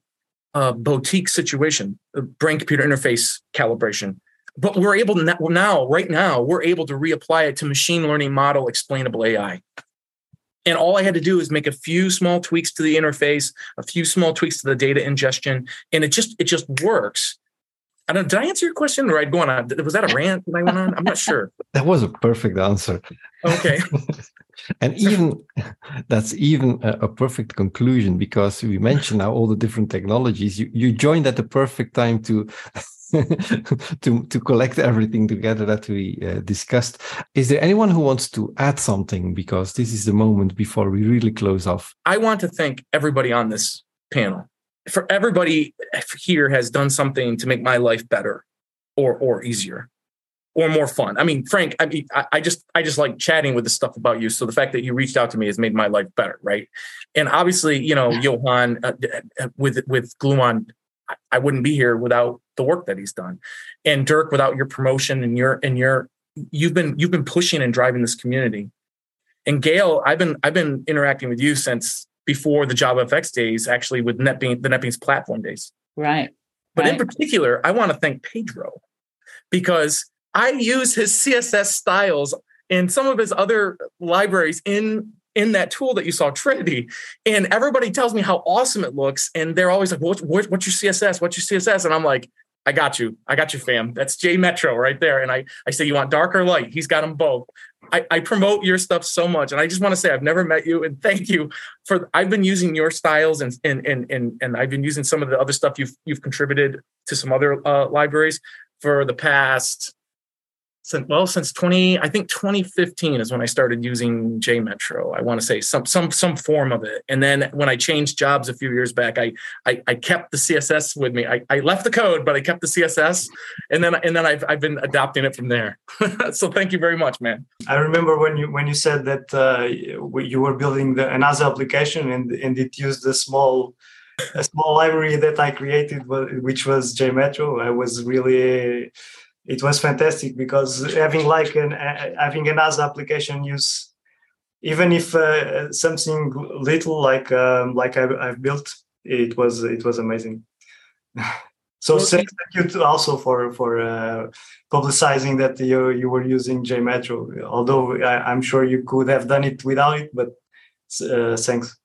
uh, boutique situation, brain computer interface calibration, but we're able to now, right now, we're able to reapply it to machine learning model explainable AI. And all I had to do is make a few small tweaks to the interface, a few small tweaks to the data ingestion, and it just it just works. I don't. Did I answer your question, or I'd go on? was that a rant that I went on? I'm not sure. That was a perfect answer. Okay. and even that's even a, a, perfect conclusion because we mentioned now all the different technologies. You you joined at the perfect time to to to collect everything together that we uh, discussed. Is there anyone who wants to add something? Because this is the moment before we really close off. I want to thank everybody on this panel. For everybody here has done something to make my life better, or or easier, or more fun. I mean, Frank, I mean, I, I just I just like chatting with the stuff about you. So the fact that you reached out to me has made my life better, right? And obviously, you know, Johan uh, uh with with Gluon I wouldn't be here without the work that he's done. And Dirk, without your promotion and your and your you've been you've been pushing and driving this community. And Gail, I've been I've been interacting with you since before the JavaFX days, actually with NetBeans, the NetBeans platform days. Right. But right. in particular, I want to thank Pedro because I use his CSS styles and some of his other libraries in in that tool that you saw, Trinity. And everybody tells me how awesome it looks. And they're always like, what, what, what's your CSS? What's your CSS? And I'm like, I got you. I got you, fam. That's J Metro right there. And I, I say, you want dark or light? He's got them both. I, I promote your stuff so much. And I just want to say, I've never met you. And thank you for, I've been using your styles and, and, and, and, and I've been using some of the other stuff you've, you've contributed to some other uh, libraries for the past since well since 20 i think 2015 is when i started using jmetro. I want to say some some some form of it. And then when i changed jobs a few years back i i, I kept the css with me. I, I left the code but i kept the css and then and then i've, I've been adopting it from there. So thank you very much man. I remember when you when you said that uh, you were building the another application and and it used a small a small library that i created which was jmetro. I was really it was fantastic because having like an uh, having another application use even if uh, something little like um, like I've, I've, built it was it was amazing so well, thank you to also for for uh, publicizing that you you were using jmetro although I, am sure you could have done it without it but uh, thanks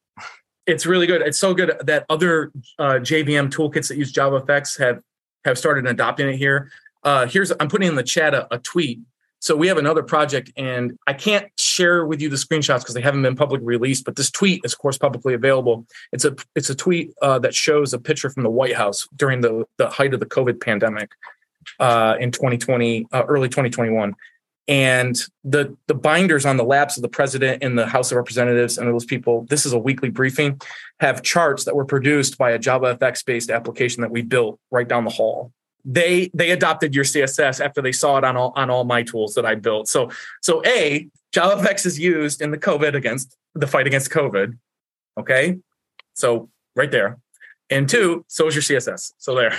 it's really good. It's so good that other uh, JVM toolkits that use JavaFX have have started adopting it here. Uh, here's I'm putting in the chat a, a tweet. So we have another project, and I can't share with you the screenshots because they haven't been publicly released. But this tweet is, of course, publicly available. It's a it's a tweet uh, that shows a picture from the White House during the the height of the COVID pandemic uh, in 2020, uh, early 2021 and the the binders on the laps of the president and the House of Representatives and those people. This is a weekly briefing. Have charts that were produced by a JavaFX based application that we built right down the hall. They they adopted your CSS after they saw it on all on all my tools that I built. So so a JavaFX is used in the COVID against the fight against COVID. Okay, so right there, and two, so is your CSS. So there.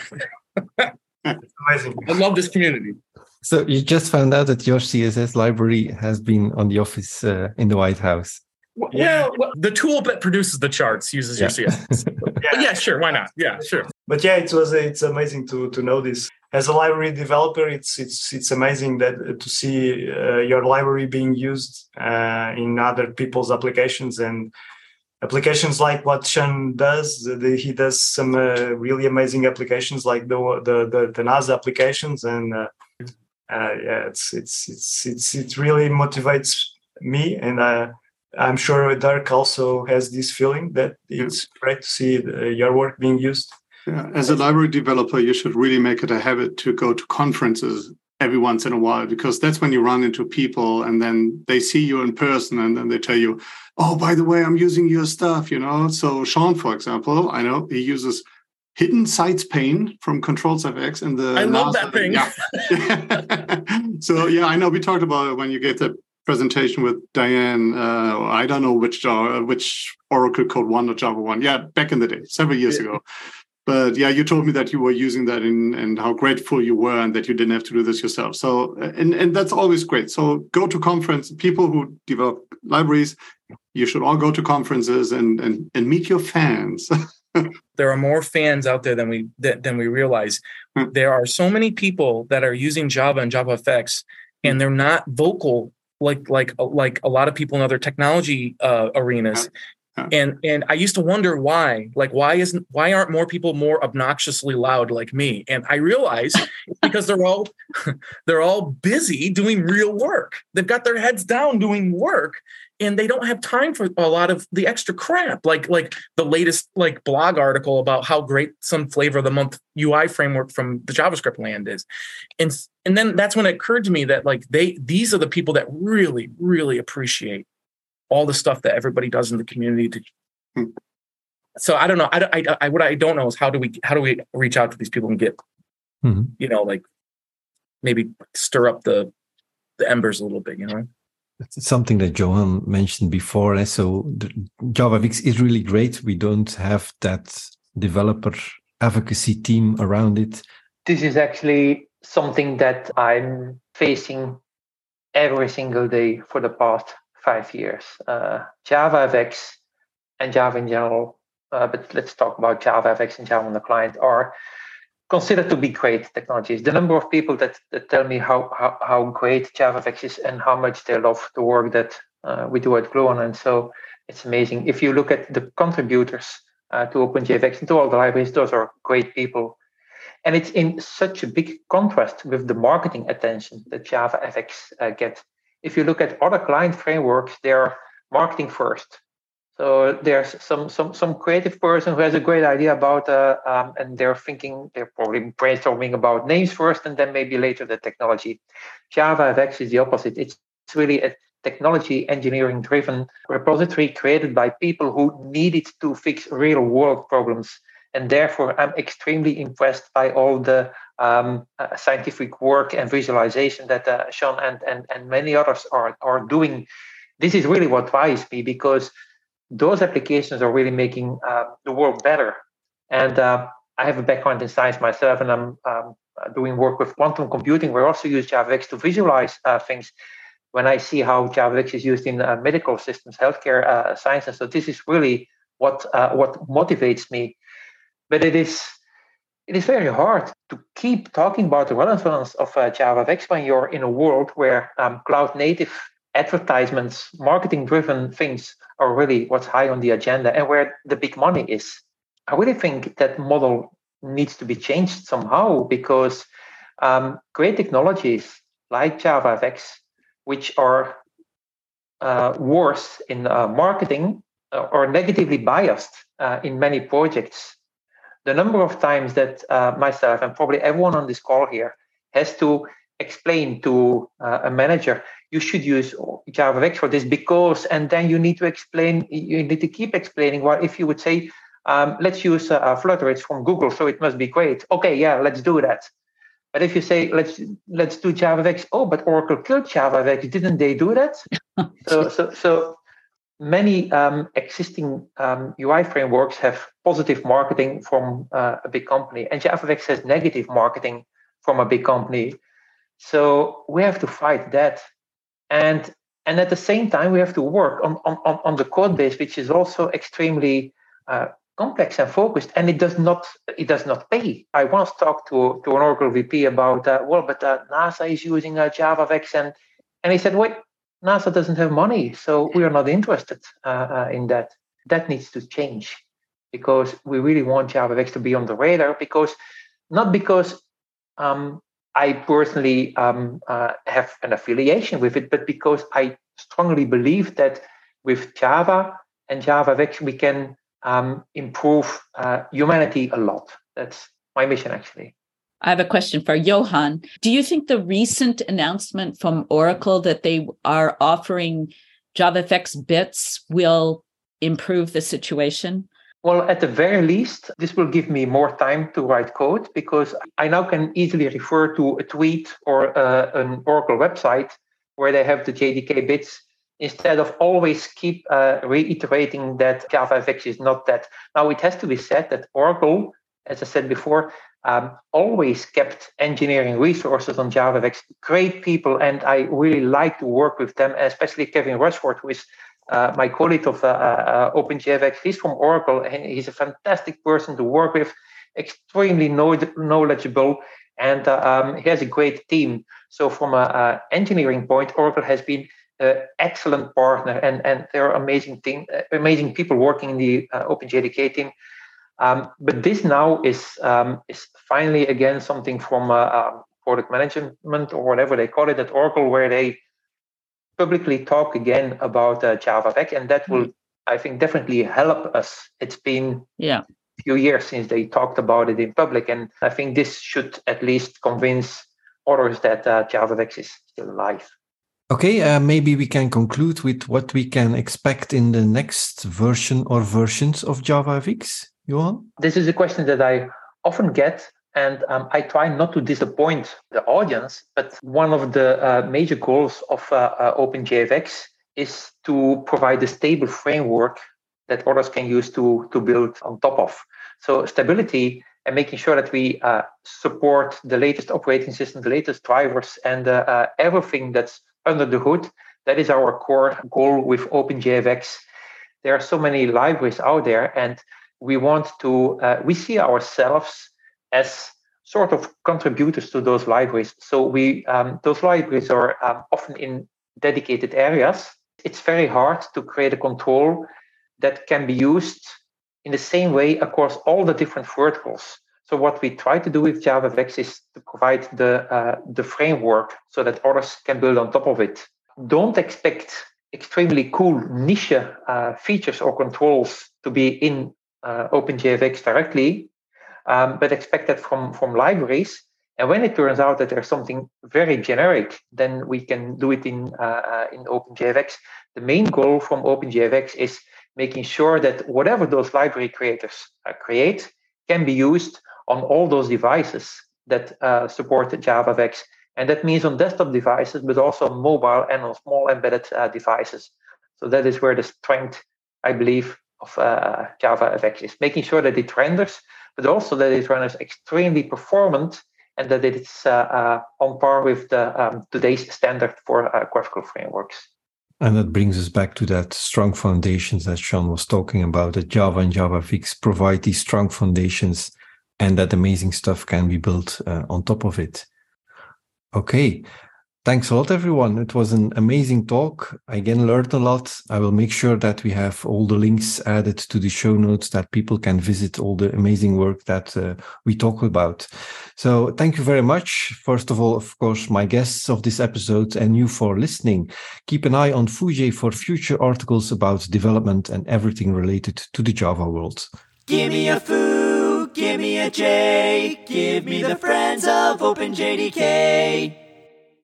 Amazing. I love this community. So you just found out that your CSS library has been on the office uh, in the White House. Well, yeah. well, the tool that produces the charts uses Yeah. your CSS. yeah. yeah, sure. Why not? Yeah, sure. But yeah, it was it's amazing to to know this. As a library developer, it's it's it's amazing that uh, to see uh, your library being used uh, in other people's applications and applications like what Sean does. The, he does some uh, really amazing applications like the the the, the NASA applications, and uh, uh, yeah, it's it's it's it's it really motivates me, and uh, I'm sure Dirk also has this feeling that it's great to see uh, your work being used. Yeah, as a library developer, you should really make it a habit to go to conferences every once in a while because that's when you run into people and then they see you in person and then they tell you, oh, by the way, I'm using your stuff, you know. So Sean, for example, I know he uses HiddenSidesPane from Controls FX and the I love NASA that thing. Yeah. so yeah, I know we talked about it when you gave the presentation with Diane. Uh, I don't know which which Oracle Code One or Java One. Yeah, back in the day, several years ago. But yeah, you told me that you were using that in, and how grateful you were, and that you didn't have to do this yourself. So, and and that's always great. So, go to conference. People who develop libraries, you should all go to conferences and and and meet your fans. there are more fans out there than we than we realize. Hmm. There are so many people that are using Java and JavaFX, and they're not vocal like like like a lot of people in other technology uh, arenas. Yeah. And and I used to wonder why, like why isn't why aren't more people more obnoxiously loud like me? And I realize it's because they're all they're all busy doing real work. They've got their heads down doing work, and they don't have time for a lot of the extra crap like like the latest like blog article about how great some flavor of the month ui framework from the javascript land is and and then that's when it occurred to me that like they these are the people that really really appreciate all the stuff that everybody does in the community to Hmm. so i don't know I, I, I what i don't know is how do we how do we reach out to these people and get Mhm. you know like maybe stir up the the embers a little bit you know It's something that Johan mentioned before. eh, So JavaFX is really great. We don't have that developer advocacy team around it. This is actually something that I'm facing every single day for the past five years. Uh, JavaFX and Java in general, uh, but let's talk about JavaFX and Java on the client, are considered to be great technologies. The number of people that, that tell me how, how, how great JavaFX is and how much they love the work that uh, we do at Gluon. And so it's amazing. If you look at the contributors uh, to OpenJFX and to all the libraries, those are great people. And it's in such a big contrast with the marketing attention that JavaFX uh, gets. If you look at other client frameworks, they're marketing first. So there's some some some creative person who has a great idea about, uh, um, and they're thinking they're probably brainstorming about names first, and then maybe later the technology. Java JavaFX is the opposite. It's really a technology engineering driven repository created by people who needed to fix real world problems and therefore i'm extremely impressed by all the um, uh, scientific work and visualization that uh, sean and, and, and many others are, are doing this is really what drives me because those applications are really making uh, the world better. And uh, i have a background in science myself and i'm um, doing work with quantum computing. We also use JavaFX to visualize uh, things. When i see how JavaFX is used in uh, medical systems healthcare uh, sciences. So this is really what what motivates me. But it is it is very hard to keep talking about the relevance of uh, JavaFX when you're in a world where um, cloud native advertisements, marketing driven things are really what's high on the agenda and where the big money is. I really think that model needs to be changed somehow because um, great technologies like JavaFX, which are uh, worse in uh, marketing uh, or negatively biased uh, in many projects. The number of times that uh, myself and probably everyone on this call here has to explain to uh, a manager you should use JavaFX for this because, and then you need to explain, you need to keep explaining. Well, if you would say, um, let's use uh, Flutter, it's from Google, so it must be great. Okay, yeah, let's do that. But if you say let's let's do JavaFX, oh, but Oracle killed JavaFX, didn't they do that? so so so many um, existing um, UI frameworks have positive marketing from uh, a big company, and JavaFX has negative marketing from a big company. So we have to fight that, and and at the same time we have to work on on, on the code base, which is also extremely uh, complex and focused, and it does not it does not pay. I once talked to to an Oracle VP about uh, well, but uh, NASA is using uh, JavaFX, and and he said, wait, NASA doesn't have money, so we are not interested uh, uh, in that. That needs to change because we really want JavaFX to be on the radar. Because not because um, I personally um, uh, have an affiliation with it, but because I strongly believe that with Java and JavaFX we can um, improve uh, humanity a lot. That's my mission, actually. I have a question for Johan. Do you think the recent announcement from Oracle that they are offering JavaFX bits will improve the situation? Well, at the very least, this will give me more time to write code because I now can easily refer to a tweet or uh, an Oracle website where they have the JDK bits instead of always keep uh, reiterating that JavaFX is not that. Now, it has to be said that Oracle, as I said before, um, always kept engineering resources on JavaFX, great people, and I really like to work with them, especially Kevin Rushforth, who is uh, my colleague of uh. He's from Oracle, and he's a fantastic person to work with, extremely knowledgeable, and um, he has a great team. So, from an engineering point, Oracle has been an excellent partner, and, and there are amazing team, amazing people working in the OpenJDK team. Um, but this now is um, is finally again something from uh, product management or whatever they call it at Oracle, where they publicly talk again about uh, JavaFX, and that will, mm. I think, definitely help us. It's been yeah a few years since they talked about it in public, and I think this should at least convince others that uh, JavaFX is still alive. Okay, uh, maybe we can conclude with what we can expect in the next version or versions of JavaFX. Johan? This is a question that I often get, and um, I try not to disappoint the audience. But one of the uh, major goals of uh, uh, OpenJFX is to provide a stable framework that others can use to, to build on top of. So, stability and making sure that we uh, support the latest operating system, the latest drivers, and uh, uh, everything that's under the hood. That is our core goal with OpenJFX. There are so many libraries out there, and we want to uh, we see ourselves as sort of contributors to those libraries. So we um, those libraries are um, often in dedicated areas. It's very hard to create a control that can be used in the same way across all the different verticals. So what we try to do with JavaFX is to provide the uh, the framework so that others can build on top of it. Don't expect extremely cool niche uh, features or controls to be in uh, OpenJFX directly, um, but expect that from, from libraries. And when it turns out that there's something very generic, then we can do it in, uh, uh in OpenJFX. The main goal from OpenJFX is making sure that whatever those library creators uh, create can be used on all those devices that uh, support JavaFX. And that means on desktop devices, but also on mobile and on small embedded uh, devices. So that is where the strength, I believe, of uh, JavaFX is making sure that it renders, but also that it renders extremely performant and that it's uh, uh, on par with the um, today's standard for uh, graphical frameworks. And that brings us back to that strong foundations that Sean was talking about. That Java and JavaFX provide these strong foundations, and that amazing stuff can be built uh, on top of it. Okay, Thanks a lot, everyone. It was an amazing talk. I again learned a lot. I will make sure that we have all the links added to the show notes that people can visit all the amazing work that uh, we talk about. So thank you very much. First of all, of course, my guests of this episode and you for listening. Keep an eye on Foojay for future articles about development and everything related to the Java world. Give me a foo, give me a J, give me the friends of OpenJDK.